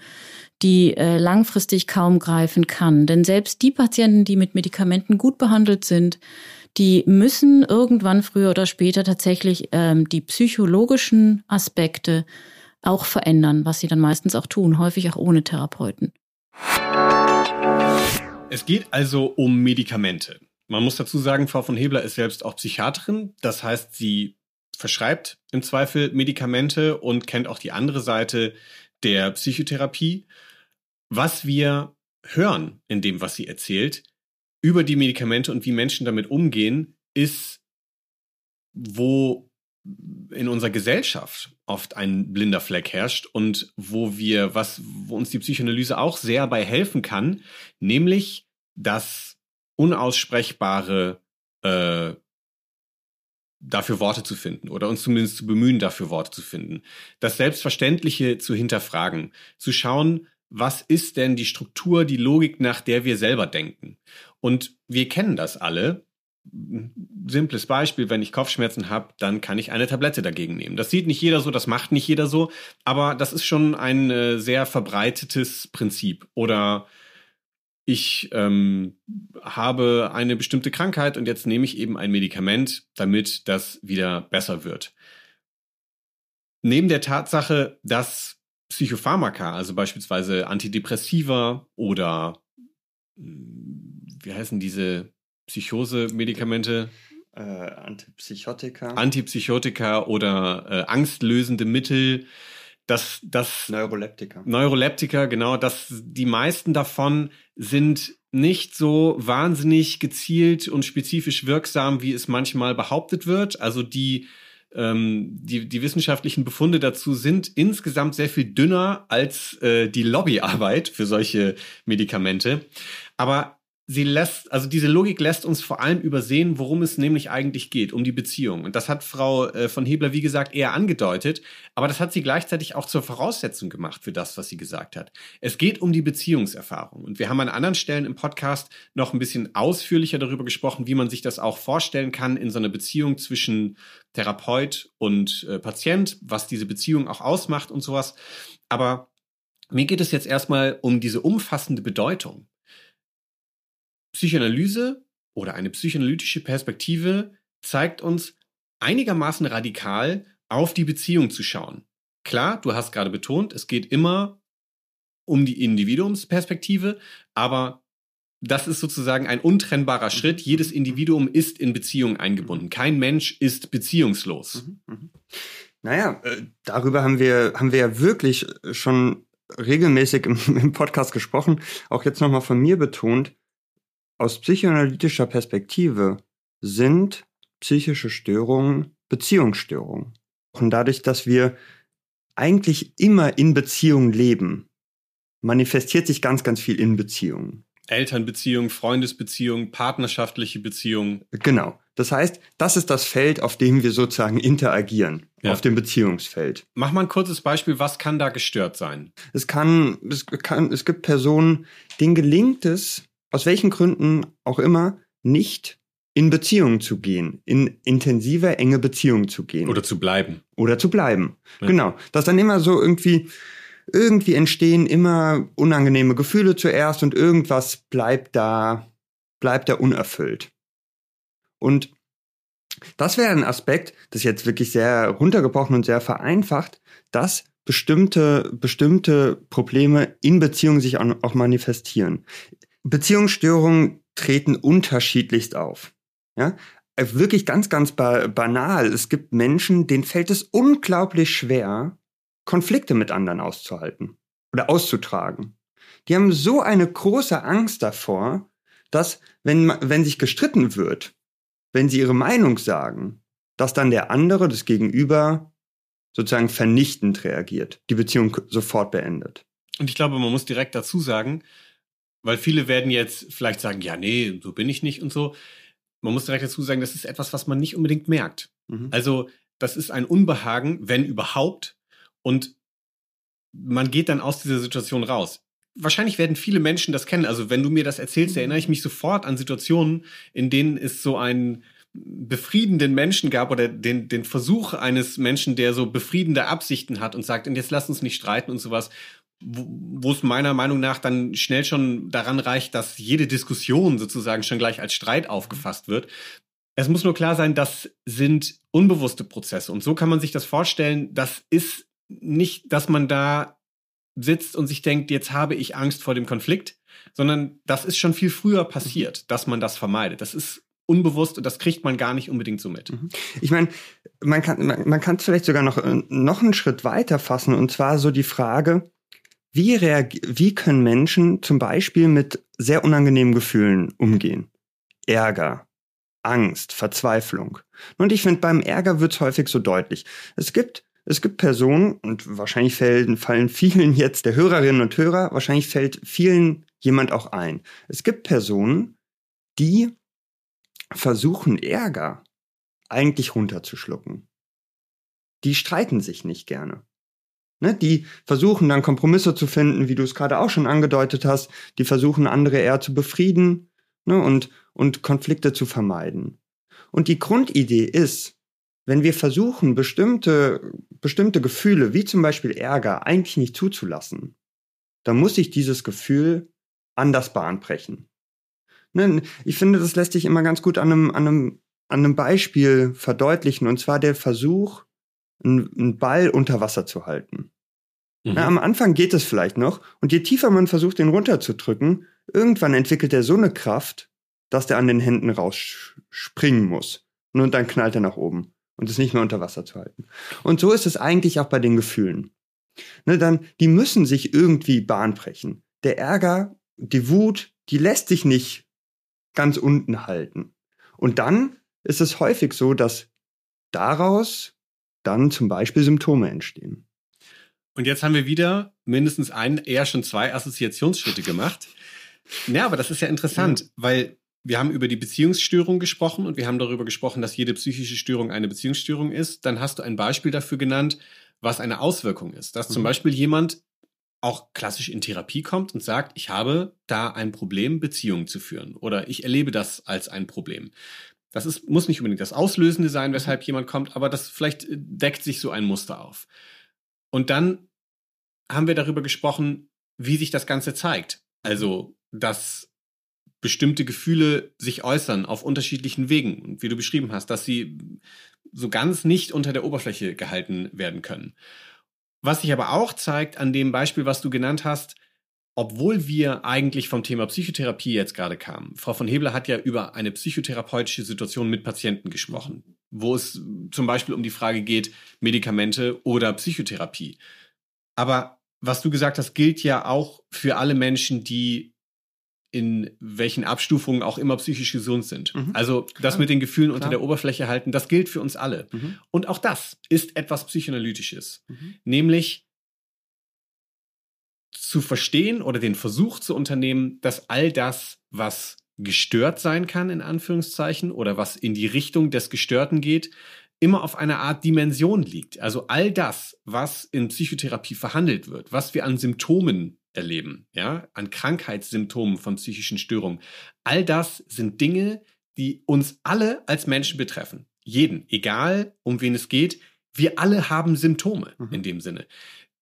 die äh, langfristig kaum greifen kann. Denn selbst die Patienten, die mit Medikamenten gut behandelt sind, die müssen irgendwann früher oder später tatsächlich ähm, die psychologischen Aspekte auch verändern, was sie dann meistens auch tun, häufig auch ohne Therapeuten. Es geht also um Medikamente. Man muss dazu sagen, Frau von Hebler ist selbst auch Psychiaterin. Das heißt, sie verschreibt im Zweifel Medikamente und kennt auch die andere Seite der Psychotherapie. Was wir hören in dem, was sie erzählt, über die Medikamente und wie Menschen damit umgehen, ist, wo in unserer Gesellschaft oft ein blinder Fleck herrscht und wo wir, was, wo uns die Psychoanalyse auch sehr bei helfen kann, nämlich das Unaussprechbare äh, dafür Worte zu finden oder uns zumindest zu bemühen, dafür Worte zu finden. Das Selbstverständliche zu hinterfragen, zu schauen, was ist denn die Struktur, die Logik, nach der wir selber denken. Und wir kennen das alle simples Beispiel, wenn ich Kopfschmerzen habe, dann kann ich eine Tablette dagegen nehmen. Das sieht nicht jeder so, das macht nicht jeder so, aber das ist schon ein äh, sehr verbreitetes Prinzip. Oder ich ähm, habe eine bestimmte Krankheit und jetzt nehme ich eben ein Medikament, damit das wieder besser wird. Neben der Tatsache, dass Psychopharmaka, also beispielsweise Antidepressiva oder wie heißen diese Psychose-Medikamente. Äh, Antipsychotika. Antipsychotika oder äh, angstlösende Mittel. Das, das Neuroleptika. Neuroleptika, genau. Das, die meisten davon sind nicht so wahnsinnig gezielt und spezifisch wirksam, wie es manchmal behauptet wird. Also die, ähm, die, die wissenschaftlichen Befunde dazu sind insgesamt sehr viel dünner als äh, die Lobbyarbeit für solche Medikamente. Aber sie lässt, also diese Logik lässt uns vor allem übersehen, worum es nämlich eigentlich geht, um die Beziehung. Und das hat Frau äh, von Hebler, wie gesagt, eher angedeutet, aber das hat sie gleichzeitig auch zur Voraussetzung gemacht für das, was sie gesagt hat. Es geht um die Beziehungserfahrung. Und wir haben an anderen Stellen im Podcast noch ein bisschen ausführlicher darüber gesprochen, wie man sich das auch vorstellen kann in so einer Beziehung zwischen Therapeut und äh, Patient, was diese Beziehung auch ausmacht und sowas. Aber mir geht es jetzt erstmal um diese umfassende Bedeutung. Psychoanalyse oder eine psychoanalytische Perspektive zeigt uns einigermaßen radikal auf die Beziehung zu schauen. Klar, du hast gerade betont, es geht immer um die Individuumsperspektive, aber das ist sozusagen ein untrennbarer Schritt. Jedes Individuum ist in Beziehung eingebunden. Kein Mensch ist beziehungslos. Mhm, mhm. Naja, äh, darüber haben wir, haben wir ja wirklich schon regelmäßig im, im Podcast gesprochen. Auch jetzt nochmal von mir betont, aus psychoanalytischer Perspektive sind psychische Störungen Beziehungsstörungen. Und dadurch, dass wir eigentlich immer in Beziehungen leben, manifestiert sich ganz, ganz viel in Beziehungen. Elternbeziehung, Freundesbeziehung, partnerschaftliche Beziehung. Genau. Das heißt, das ist das Feld, auf dem wir sozusagen interagieren, ja. auf dem Beziehungsfeld. Mach mal ein kurzes Beispiel, was kann da gestört sein? Es kann, es kann, es gibt Personen, denen gelingt es, aus welchen Gründen auch immer, nicht in Beziehungen zu gehen, in intensive, enge Beziehungen zu gehen. Oder zu bleiben. Oder zu bleiben. Ja. Genau. Dass dann immer so irgendwie, irgendwie entstehen immer unangenehme Gefühle zuerst und irgendwas bleibt da bleibt er unerfüllt. Und das wäre ein Aspekt, das jetzt wirklich sehr runtergebrochen und sehr vereinfacht, dass bestimmte, bestimmte Probleme in Beziehungen sich auch manifestieren. Beziehungsstörungen treten unterschiedlichst auf. Ja? Äh, wirklich ganz, ganz banal. Es gibt Menschen, denen fällt es unglaublich schwer, Konflikte mit anderen auszuhalten oder auszutragen. Die haben so eine große Angst davor, dass wenn, wenn sich gestritten wird, wenn sie ihre Meinung sagen, dass dann der andere, das Gegenüber, sozusagen vernichtend reagiert, die Beziehung sofort beendet. Und ich glaube, man muss direkt dazu sagen, weil viele werden jetzt vielleicht sagen, ja, nee, so bin ich nicht und so. Man muss direkt dazu sagen, das ist etwas, was man nicht unbedingt merkt. Mhm. Also, das ist ein Unbehagen, wenn überhaupt. Und man geht dann aus dieser Situation raus. Wahrscheinlich werden viele Menschen das kennen. Also, wenn du mir das erzählst, erinnere ich mich sofort an Situationen, in denen es so ein befriedenden Menschen gab oder den, den Versuch eines Menschen, der so befriedende Absichten hat und sagt, und jetzt lass uns nicht streiten und sowas, wo es meiner Meinung nach dann schnell schon daran reicht, dass jede Diskussion sozusagen schon gleich als Streit aufgefasst wird. Es muss nur klar sein, das sind unbewusste Prozesse. Und so kann man sich das vorstellen. Das ist nicht, dass man da sitzt und sich denkt, jetzt habe ich Angst vor dem Konflikt, sondern das ist schon viel früher passiert, dass man das vermeidet. Das ist unbewusst und das kriegt man gar nicht unbedingt so mit. Mhm. Ich meine, man kann man, man kann es vielleicht sogar noch äh, noch einen Schritt weiter fassen und zwar so die Frage, wie wie können Menschen zum Beispiel mit sehr unangenehmen Gefühlen umgehen? Ärger, Angst, Verzweiflung. Und ich finde, beim Ärger wird es häufig so deutlich. Es gibt es gibt Personen, und wahrscheinlich fallen, fallen vielen jetzt der Hörerinnen und Hörer, wahrscheinlich fällt vielen jemand auch ein. Es gibt Personen, die versuchen Ärger eigentlich runterzuschlucken. Die streiten sich nicht gerne. Ne, die versuchen dann Kompromisse zu finden, wie du es gerade auch schon angedeutet hast. Die versuchen andere eher zu befrieden ne, und, und Konflikte zu vermeiden. Und die Grundidee ist, wenn wir versuchen, bestimmte, bestimmte Gefühle, wie zum Beispiel Ärger, eigentlich nicht zuzulassen, dann muss sich dieses Gefühl anders bahnbrechen. Ne, ich finde, das lässt sich immer ganz gut an einem, an einem, an einem Beispiel verdeutlichen, und zwar der Versuch, einen Ball unter Wasser zu halten. Mhm. Na, am Anfang geht es vielleicht noch, und je tiefer man versucht, den runterzudrücken, irgendwann entwickelt er so eine Kraft, dass der an den Händen rausspringen muss. Und dann knallt er nach oben und ist nicht mehr unter Wasser zu halten. Und so ist es eigentlich auch bei den Gefühlen. Ne, dann, die müssen sich irgendwie Bahn brechen. Der Ärger, die Wut, die lässt sich nicht ganz unten halten. Und dann ist es häufig so, dass daraus dann zum Beispiel Symptome entstehen. Und jetzt haben wir wieder mindestens einen, eher schon zwei Assoziationsschritte gemacht. Ja, aber das ist ja interessant, ja. weil wir haben über die Beziehungsstörung gesprochen und wir haben darüber gesprochen, dass jede psychische Störung eine Beziehungsstörung ist. Dann hast du ein Beispiel dafür genannt, was eine Auswirkung ist. Dass mhm. zum Beispiel jemand auch klassisch in Therapie kommt und sagt, ich habe da ein Problem, Beziehungen zu führen oder ich erlebe das als ein Problem. Das ist, muss nicht unbedingt das Auslösende sein, weshalb jemand kommt, aber das vielleicht äh, deckt sich so ein Muster auf. Und dann haben wir darüber gesprochen, wie sich das Ganze zeigt. Also, dass bestimmte Gefühle sich äußern auf unterschiedlichen Wegen und wie du beschrieben hast, dass sie so ganz nicht unter der Oberfläche gehalten werden können. Was sich aber auch zeigt an dem Beispiel, was du genannt hast, obwohl wir eigentlich vom Thema Psychotherapie jetzt gerade kamen. Frau von Hebler hat ja über eine psychotherapeutische Situation mit Patienten gesprochen, wo es zum Beispiel um die Frage geht, Medikamente oder Psychotherapie. Aber was du gesagt hast, gilt ja auch für alle Menschen, die in welchen Abstufungen auch immer psychisch gesund sind. Mhm. Also das Klar. mit den Gefühlen Klar. unter der Oberfläche halten, das gilt für uns alle. Mhm. Und auch das ist etwas Psychoanalytisches, mhm. nämlich zu verstehen oder den Versuch zu unternehmen, dass all das, was gestört sein kann, in Anführungszeichen, oder was in die Richtung des Gestörten geht, immer auf einer Art Dimension liegt. Also all das, was in Psychotherapie verhandelt wird, was wir an Symptomen erleben, ja, an Krankheitssymptomen von psychischen Störungen, all das sind Dinge, die uns alle als Menschen betreffen. Jeden, egal um wen es geht, wir alle haben Symptome mhm. in dem Sinne.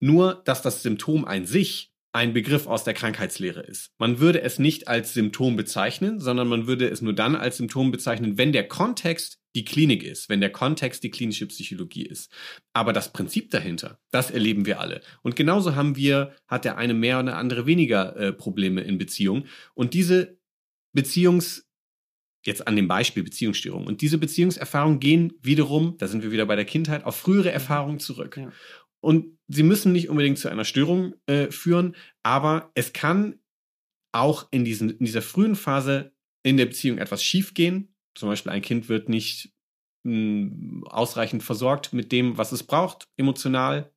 Nur, dass das Symptom ein sich ein Begriff aus der Krankheitslehre ist. Man würde es nicht als Symptom bezeichnen, sondern man würde es nur dann als Symptom bezeichnen, wenn der Kontext die Klinik ist, wenn der Kontext die klinische Psychologie ist. Aber das Prinzip dahinter, das erleben wir alle. Und genauso haben wir, hat der eine mehr und der andere weniger äh, Probleme in Beziehung. Und diese Beziehungs, jetzt an dem Beispiel Beziehungsstörung. Und diese Beziehungserfahrungen gehen wiederum, da sind wir wieder bei der Kindheit, auf frühere Erfahrungen zurück. Ja. Und sie müssen nicht unbedingt zu einer Störung äh, führen, aber es kann auch in, diesen, in dieser frühen Phase in der Beziehung etwas schiefgehen. Zum Beispiel ein Kind wird nicht mh, hm, ausreichend versorgt mit dem, was es braucht, emotional,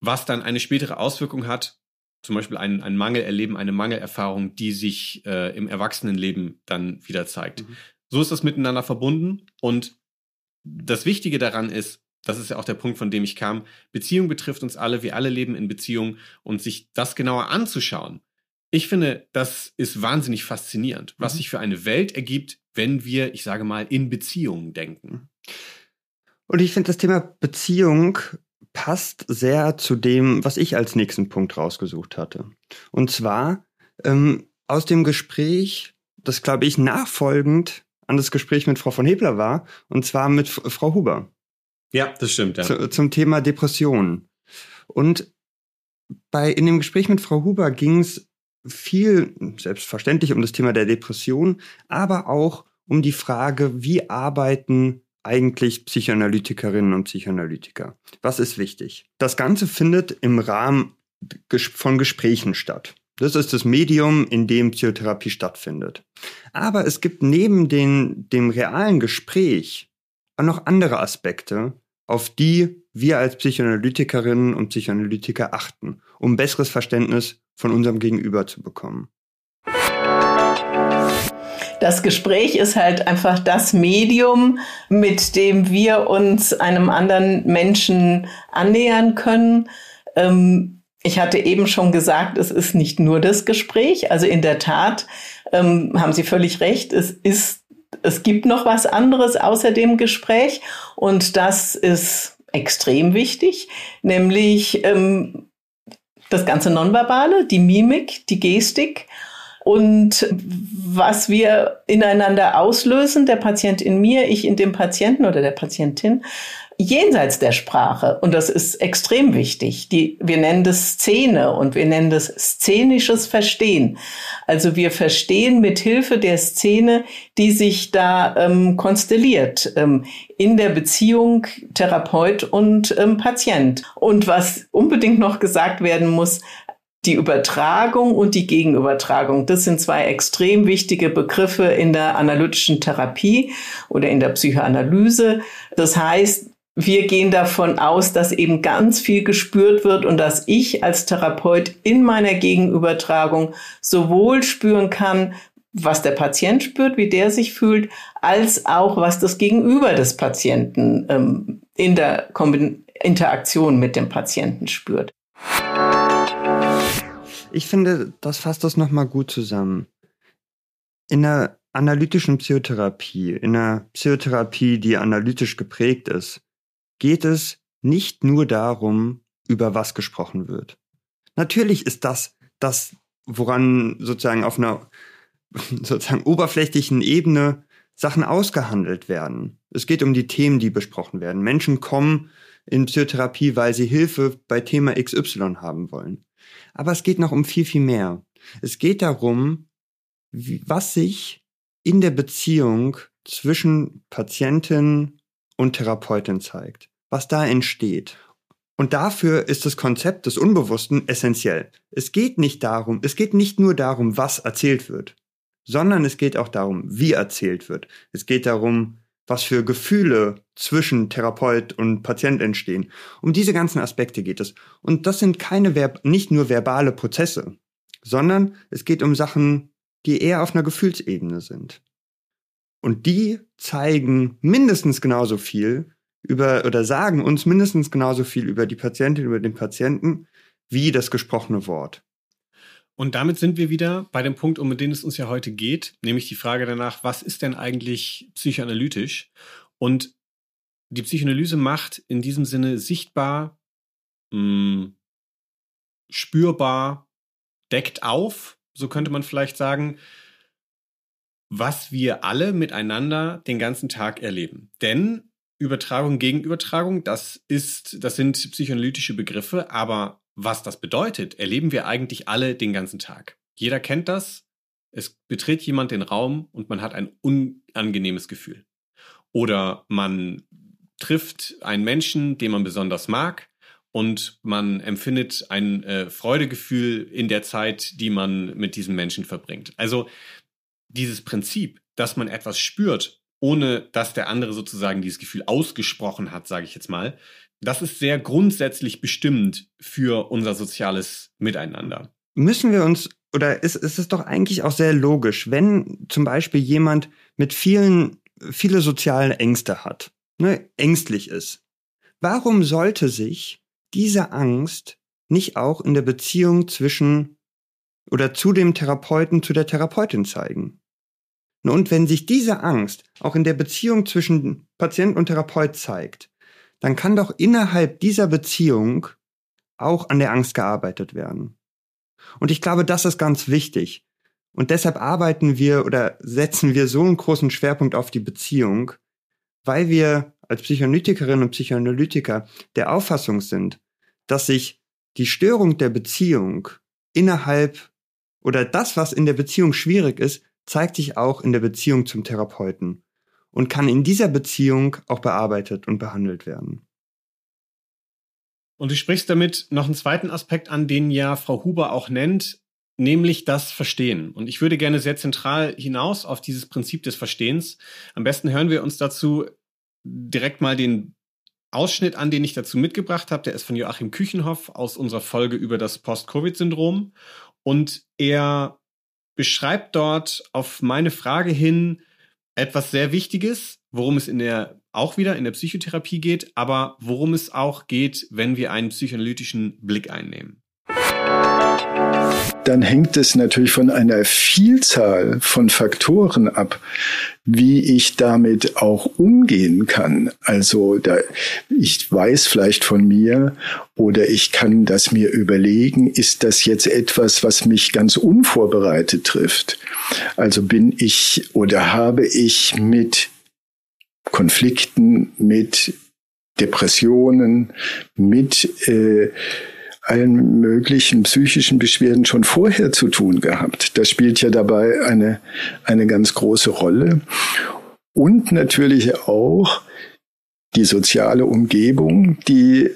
was dann eine spätere Auswirkung hat, zum Beispiel einen, einen Mangel erleben, eine Mangelerfahrung, die sich äh, im Erwachsenenleben dann wieder zeigt. Mhm. So ist das miteinander verbunden und das Wichtige daran ist, das ist ja auch der Punkt, von dem ich kam. Beziehung betrifft uns alle, wir alle leben in Beziehung und sich das genauer anzuschauen. Ich finde, das ist wahnsinnig faszinierend, was mhm. sich für eine Welt ergibt, wenn wir, ich sage mal, in Beziehungen denken. Und ich finde, das Thema Beziehung passt sehr zu dem, was ich als nächsten Punkt rausgesucht hatte. Und zwar ähm, aus dem Gespräch, das glaube ich nachfolgend an das Gespräch mit Frau von Hebler war, und zwar mit Frau Huber. Ja, das stimmt. Ja. Zu, zum Thema Depression. Und bei, in dem Gespräch mit Frau Huber ging es viel, selbstverständlich, um das Thema der Depression, aber auch um die Frage, wie arbeiten eigentlich Psychoanalytikerinnen und Psychoanalytiker? Was ist wichtig? Das Ganze findet im Rahmen von Gesprächen statt. Das ist das Medium, in dem Psychotherapie stattfindet. Aber es gibt neben den, dem realen Gespräch auch noch andere Aspekte, auf die wir als Psychoanalytikerinnen und Psychoanalytiker achten, um besseres Verständnis von unserem Gegenüber zu bekommen. Das Gespräch ist halt einfach das Medium, mit dem wir uns einem anderen Menschen annähern können. Ähm, ich hatte eben schon gesagt, es ist nicht nur das Gespräch. Also in der Tat ähm, haben Sie völlig recht. Es ist es gibt noch was anderes außer dem Gespräch und das ist extrem wichtig, nämlich ähm, das ganze Nonverbale, die Mimik, die Gestik und was wir ineinander auslösen, der Patient in mir, ich in dem Patienten oder der Patientin, jenseits der Sprache. Und das ist extrem wichtig. Die, wir nennen das Szene und wir nennen das szenisches Verstehen. Also wir verstehen mit Hilfe der Szene, die sich da ähm, konstelliert ähm, in der Beziehung Therapeut und ähm, Patient. Und was unbedingt noch gesagt werden muss, die Übertragung und die Gegenübertragung, das sind zwei extrem wichtige Begriffe in der analytischen Therapie oder in der Psychoanalyse. Das heißt, wir gehen davon aus, dass eben ganz viel gespürt wird und dass ich als Therapeut in meiner Gegenübertragung sowohl spüren kann, was der Patient spürt, wie der sich fühlt, als auch was das Gegenüber des Patienten ähm, in der Kombin Interaktion mit dem Patienten spürt. Ich finde, das fasst das nochmal gut zusammen. In der analytischen Psychotherapie, in einer Psychotherapie, die analytisch geprägt ist, geht es nicht nur darum, über was gesprochen wird. Natürlich ist das das, woran sozusagen auf einer sozusagen oberflächlichen Ebene Sachen ausgehandelt werden. Es geht um die Themen, die besprochen werden. Menschen kommen in Psychotherapie, weil sie Hilfe bei Thema XY haben wollen. Aber es geht noch um viel, viel mehr. Es geht darum, was sich in der Beziehung zwischen Patientin und Therapeutin zeigt was da entsteht. Und dafür ist das Konzept des Unbewussten essentiell. Es geht nicht darum, es geht nicht nur darum, was erzählt wird, sondern es geht auch darum, wie erzählt wird. Es geht darum, was für Gefühle zwischen Therapeut und Patient entstehen. Um diese ganzen Aspekte geht es. Und das sind keine nicht nur verbale Prozesse, sondern es geht um Sachen, die eher auf einer Gefühlsebene sind. Und die zeigen mindestens genauso viel über oder sagen uns mindestens genauso viel über die Patientin, über den Patienten, wie das gesprochene Wort. Und damit sind wir wieder bei dem Punkt, um den es uns ja heute geht, nämlich die Frage danach, was ist denn eigentlich psychoanalytisch? Und die Psychoanalyse macht in diesem Sinne sichtbar, mh, hm, spürbar deckt auf, so könnte man vielleicht sagen, was wir alle miteinander den ganzen Tag erleben. Denn Übertragung gegen Übertragung, das ist, das sind psychoanalytische Begriffe, aber was das bedeutet, erleben wir eigentlich alle den ganzen Tag. Jeder kennt das. Es betritt jemand den Raum und man hat ein unangenehmes Gefühl. Oder man trifft einen Menschen, den man besonders mag und man empfindet ein äh, Freudegefühl in der Zeit, die man mit diesem Menschen verbringt. Also dieses Prinzip, dass man etwas spürt, ohne dass der andere sozusagen dieses Gefühl ausgesprochen hat, sage ich jetzt mal, das ist sehr grundsätzlich bestimmend für unser soziales Miteinander. Müssen wir uns, oder ist, ist es doch eigentlich auch sehr logisch, wenn zum Beispiel jemand mit vielen, viele soziale Ängste hat, ne, ängstlich ist, warum sollte sich diese Angst nicht auch in der Beziehung zwischen oder zu dem Therapeuten, zu der Therapeutin zeigen? Und wenn sich diese Angst auch in der Beziehung zwischen Patient und Therapeut zeigt, dann kann doch innerhalb dieser Beziehung auch an der Angst gearbeitet werden. Und ich glaube, das ist ganz wichtig. Und deshalb arbeiten wir oder setzen wir so einen großen Schwerpunkt auf die Beziehung, weil wir als Psychoanalytikerinnen und Psychoanalytiker der Auffassung sind, dass sich die Störung der Beziehung innerhalb oder das, was in der Beziehung schwierig ist, zeigt sich auch in der Beziehung zum Therapeuten und kann in dieser Beziehung auch bearbeitet und behandelt werden. Und du sprichst damit noch einen zweiten Aspekt an, den ja Frau Huber auch nennt, nämlich das Verstehen. Und ich würde gerne sehr zentral hinaus auf dieses Prinzip des Verstehens. Am besten hören wir uns dazu direkt mal den Ausschnitt an, den ich dazu mitgebracht habe. Der ist von Joachim Küchenhoff aus unserer Folge über das Post-Covid-Syndrom. Und er beschreibt dort auf meine Frage hin etwas sehr Wichtiges, worum es in der auch wieder in der Psychotherapie geht, aber worum es auch geht, wenn wir einen psychoanalytischen Blick einnehmen dann hängt es natürlich von einer Vielzahl von Faktoren ab, wie ich damit auch umgehen kann. Also da, ich weiß vielleicht von mir oder ich kann das mir überlegen, ist das jetzt etwas, was mich ganz unvorbereitet trifft? Also bin ich oder habe ich mit Konflikten, mit Depressionen, mit äh, allen möglichen psychischen Beschwerden schon vorher zu tun gehabt. Das spielt ja dabei eine, eine ganz große Rolle. Und natürlich auch die soziale Umgebung, die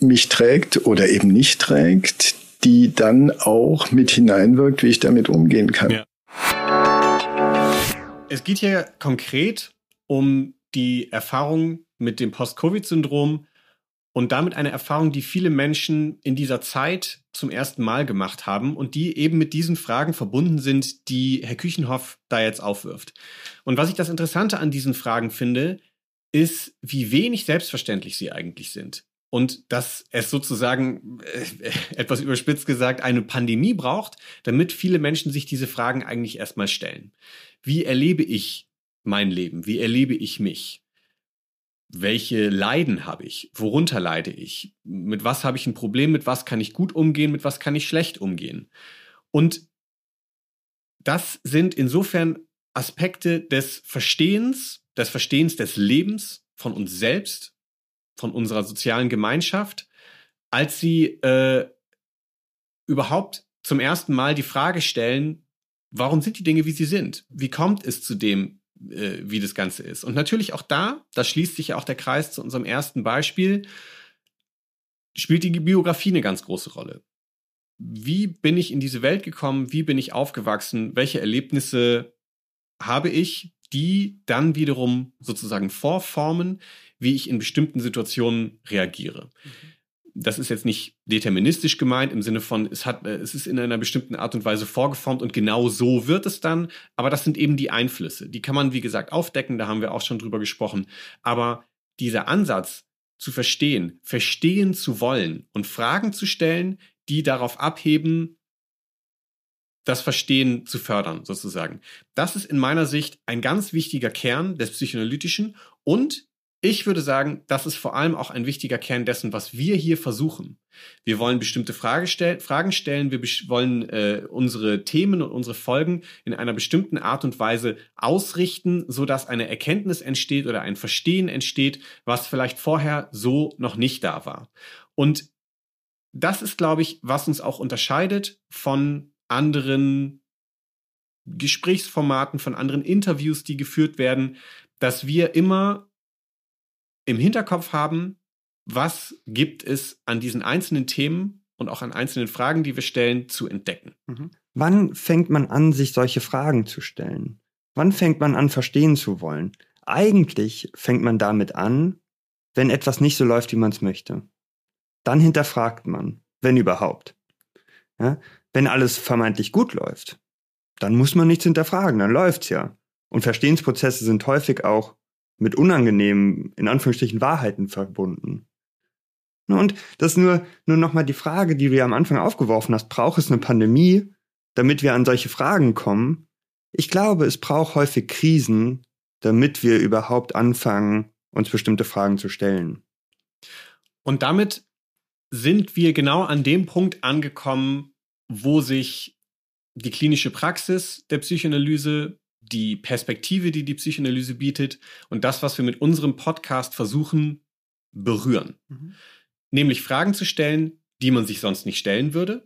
mich trägt oder eben nicht trägt, die dann auch mit hineinwirkt, wie ich damit umgehen kann. Ja. Es geht hier konkret um die Erfahrung mit dem Post-Covid-Syndrom und damit eine Erfahrung, die viele Menschen in dieser Zeit zum ersten Mal gemacht haben und die eben mit diesen Fragen verbunden sind, die Herr Küchenhoff da jetzt aufwirft. Und was ich das Interessante an diesen Fragen finde, ist, wie wenig selbstverständlich sie eigentlich sind. Und dass es sozusagen, äh, etwas überspitzt gesagt, eine Pandemie braucht, damit viele Menschen sich diese Fragen eigentlich erstmal stellen. Wie erlebe ich mein Leben? Wie erlebe ich mich? Welche Leiden habe ich? Worunter leide ich? Mit was habe ich ein Problem? Mit was kann ich gut umgehen? Mit was kann ich schlecht umgehen? Und das sind insofern Aspekte des Verstehens, des Verstehens des Lebens von uns selbst, von unserer sozialen Gemeinschaft, als sie äh, überhaupt zum ersten Mal die Frage stellen, warum sind die Dinge, wie sie sind? Wie kommt es zu dem, äh, wie das Ganze ist. Und natürlich auch da, da schließt sich ja auch der Kreis zu unserem ersten Beispiel, spielt die Biografie eine ganz große Rolle. Wie bin ich in diese Welt gekommen? Wie bin ich aufgewachsen? Welche Erlebnisse habe ich, die dann wiederum sozusagen vorformen, wie ich in bestimmten Situationen reagiere? Mhm das ist jetzt nicht deterministisch gemeint im Sinne von, es hat, äh, es ist in einer bestimmten Art und Weise vorgeformt und genau so wird es dann. Aber das sind eben die Einflüsse. Die kann man, wie gesagt, aufdecken. Da haben wir auch schon drüber gesprochen. Aber dieser Ansatz zu verstehen, verstehen zu wollen und Fragen zu stellen, die darauf abheben, das Verstehen zu fördern, sozusagen. Das ist in meiner Sicht ein ganz wichtiger Kern des Psychoanalytischen und ich würde sagen, das ist vor allem auch ein wichtiger Kern dessen, was wir hier versuchen. Wir wollen bestimmte Frage stell Fragen stellen, wir wollen äh, unsere Themen und unsere Folgen in einer bestimmten Art und Weise ausrichten, so dass eine Erkenntnis entsteht oder ein Verstehen entsteht, was vielleicht vorher so noch nicht da war. Und das ist, glaube ich, was uns auch unterscheidet von anderen Gesprächsformaten, von anderen Interviews, die geführt werden, dass wir immer im Hinterkopf haben, was gibt es an diesen einzelnen Themen und auch an einzelnen Fragen, die wir stellen, zu entdecken. Mhm. Wann fängt man an, sich solche Fragen zu stellen? Wann fängt man an, verstehen zu wollen? Eigentlich fängt man damit an, wenn etwas nicht so läuft, wie man es möchte. Dann hinterfragt man, wenn überhaupt. Ja? Wenn alles vermeintlich gut läuft, dann muss man nichts hinterfragen, dann läuft's ja. Und Verstehensprozesse sind häufig auch mit unangenehmen, in Anführungsstrichen, Wahrheiten verbunden. Und das ist nur, nur nochmal die Frage, die du ja am Anfang aufgeworfen hast. Braucht es eine Pandemie, damit wir an solche Fragen kommen? Ich glaube, es braucht häufig Krisen, damit wir überhaupt anfangen, uns bestimmte Fragen zu stellen. Und damit sind wir genau an dem Punkt angekommen, wo sich die klinische Praxis der Psychoanalyse, die Perspektive, die die Psychoanalyse bietet und das, was wir mit unserem Podcast versuchen, berühren. Mhm. Nämlich Fragen zu stellen, die man sich sonst nicht stellen würde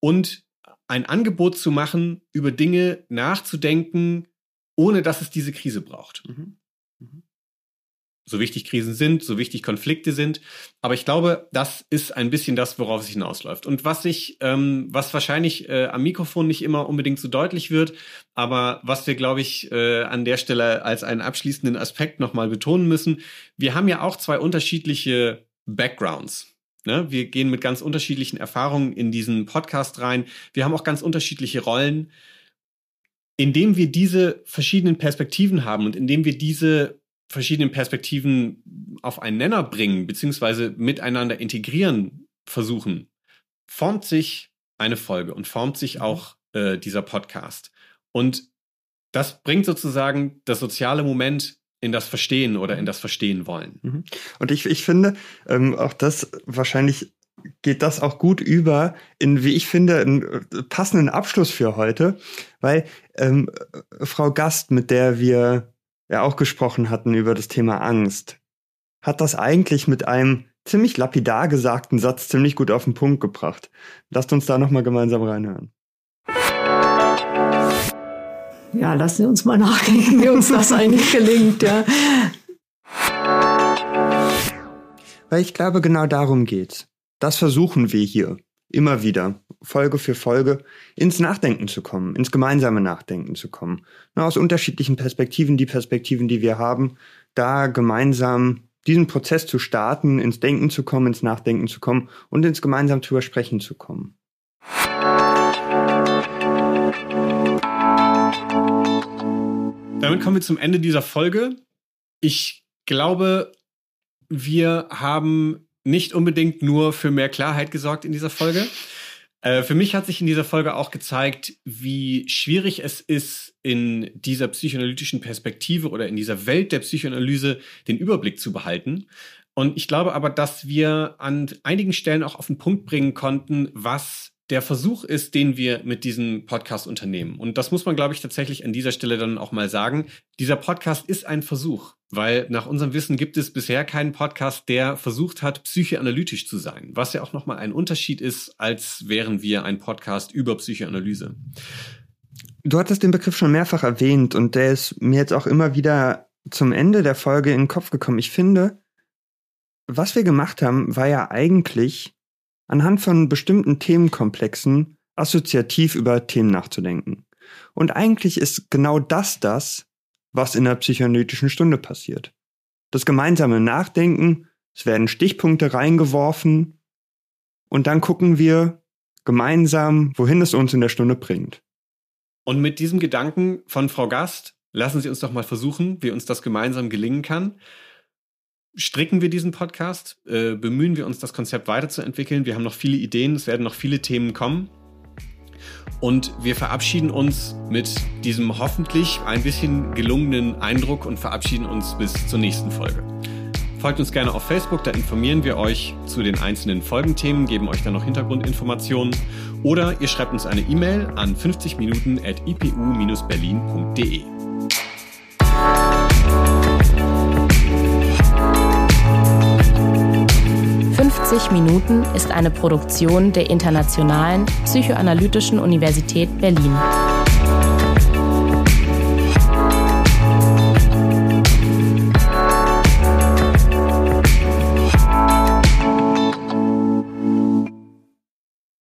und ein Angebot zu machen, über Dinge nachzudenken, ohne dass es diese Krise braucht. Mhm. So wichtig Krisen sind, so wichtig Konflikte sind. Aber ich glaube, das ist ein bisschen das, worauf es hinausläuft. Und was ich, ähm, was wahrscheinlich äh, am Mikrofon nicht immer unbedingt so deutlich wird, aber was wir, glaube ich, äh, an der Stelle als einen abschließenden Aspekt nochmal betonen müssen, wir haben ja auch zwei unterschiedliche Backgrounds. Ne? Wir gehen mit ganz unterschiedlichen Erfahrungen in diesen Podcast rein. Wir haben auch ganz unterschiedliche Rollen. Indem wir diese verschiedenen Perspektiven haben und indem wir diese verschiedenen Perspektiven auf einen Nenner bringen, beziehungsweise miteinander integrieren versuchen, formt sich eine Folge und formt sich mhm. auch äh, dieser Podcast. Und das bringt sozusagen das soziale Moment in das Verstehen oder in das Verstehen wollen. Mhm. Und ich, ich finde, ähm, auch das wahrscheinlich geht das auch gut über in, wie ich finde, einen äh, passenden Abschluss für heute, weil ähm, Frau Gast, mit der wir ja auch gesprochen hatten über das Thema Angst, hat das eigentlich mit einem ziemlich lapidar gesagten Satz ziemlich gut auf den Punkt gebracht. Lasst uns da nochmal gemeinsam reinhören. Ja, lassen Sie uns mal nachdenken, wie uns das eigentlich gelingt, ja. Weil ich glaube, genau darum geht's. Das versuchen wir hier immer wieder, Folge für Folge, ins Nachdenken zu kommen, ins gemeinsame Nachdenken zu kommen. Na, aus unterschiedlichen Perspektiven, die Perspektiven, die wir haben, da gemeinsam diesen Prozess zu starten, ins Denken zu kommen, ins Nachdenken zu kommen und ins gemeinsam zu übersprechen zu kommen. Damit kommen wir zum Ende dieser Folge. Ich glaube, wir haben nicht unbedingt nur für mehr Klarheit gesorgt in dieser Folge. Äh, für mich hat sich in dieser Folge auch gezeigt, wie schwierig es ist, in dieser psychoanalytischen Perspektive oder in dieser Welt der Psychoanalyse den Überblick zu behalten. Und ich glaube aber, dass wir an einigen Stellen auch auf den Punkt bringen konnten, was der Versuch ist, den wir mit diesem Podcast unternehmen. Und das muss man, glaube ich, tatsächlich an dieser Stelle dann auch mal sagen. Dieser Podcast ist ein Versuch, weil nach unserem Wissen gibt es bisher keinen Podcast, der versucht hat, psychoanalytisch zu sein, was ja auch nochmal ein Unterschied ist, als wären wir ein Podcast über Psychoanalyse. Du hattest den Begriff schon mehrfach erwähnt und der ist mir jetzt auch immer wieder zum Ende der Folge in den Kopf gekommen. Ich finde, was wir gemacht haben, war ja eigentlich anhand von bestimmten Themenkomplexen assoziativ über Themen nachzudenken. Und eigentlich ist genau das das, was in der psychoanalytischen Stunde passiert. Das gemeinsame Nachdenken, es werden Stichpunkte reingeworfen und dann gucken wir gemeinsam, wohin es uns in der Stunde bringt. Und mit diesem Gedanken von Frau Gast lassen Sie uns doch mal versuchen, wie uns das gemeinsam gelingen kann stricken wir diesen Podcast, äh, bemühen wir uns, das Konzept weiterzuentwickeln. Wir haben noch viele Ideen, es werden noch viele Themen kommen. Und wir verabschieden uns mit diesem hoffentlich ein bisschen gelungenen Eindruck und verabschieden uns bis zur nächsten Folge. Folgt uns gerne auf Facebook, da informieren wir euch zu den einzelnen Folgenthemen, geben euch dann noch Hintergrundinformationen. Oder ihr schreibt uns eine E-Mail an 50minuten.ipu-berlin.de. Minuten ist eine Produktion der Internationalen Psychoanalytischen Universität Berlin.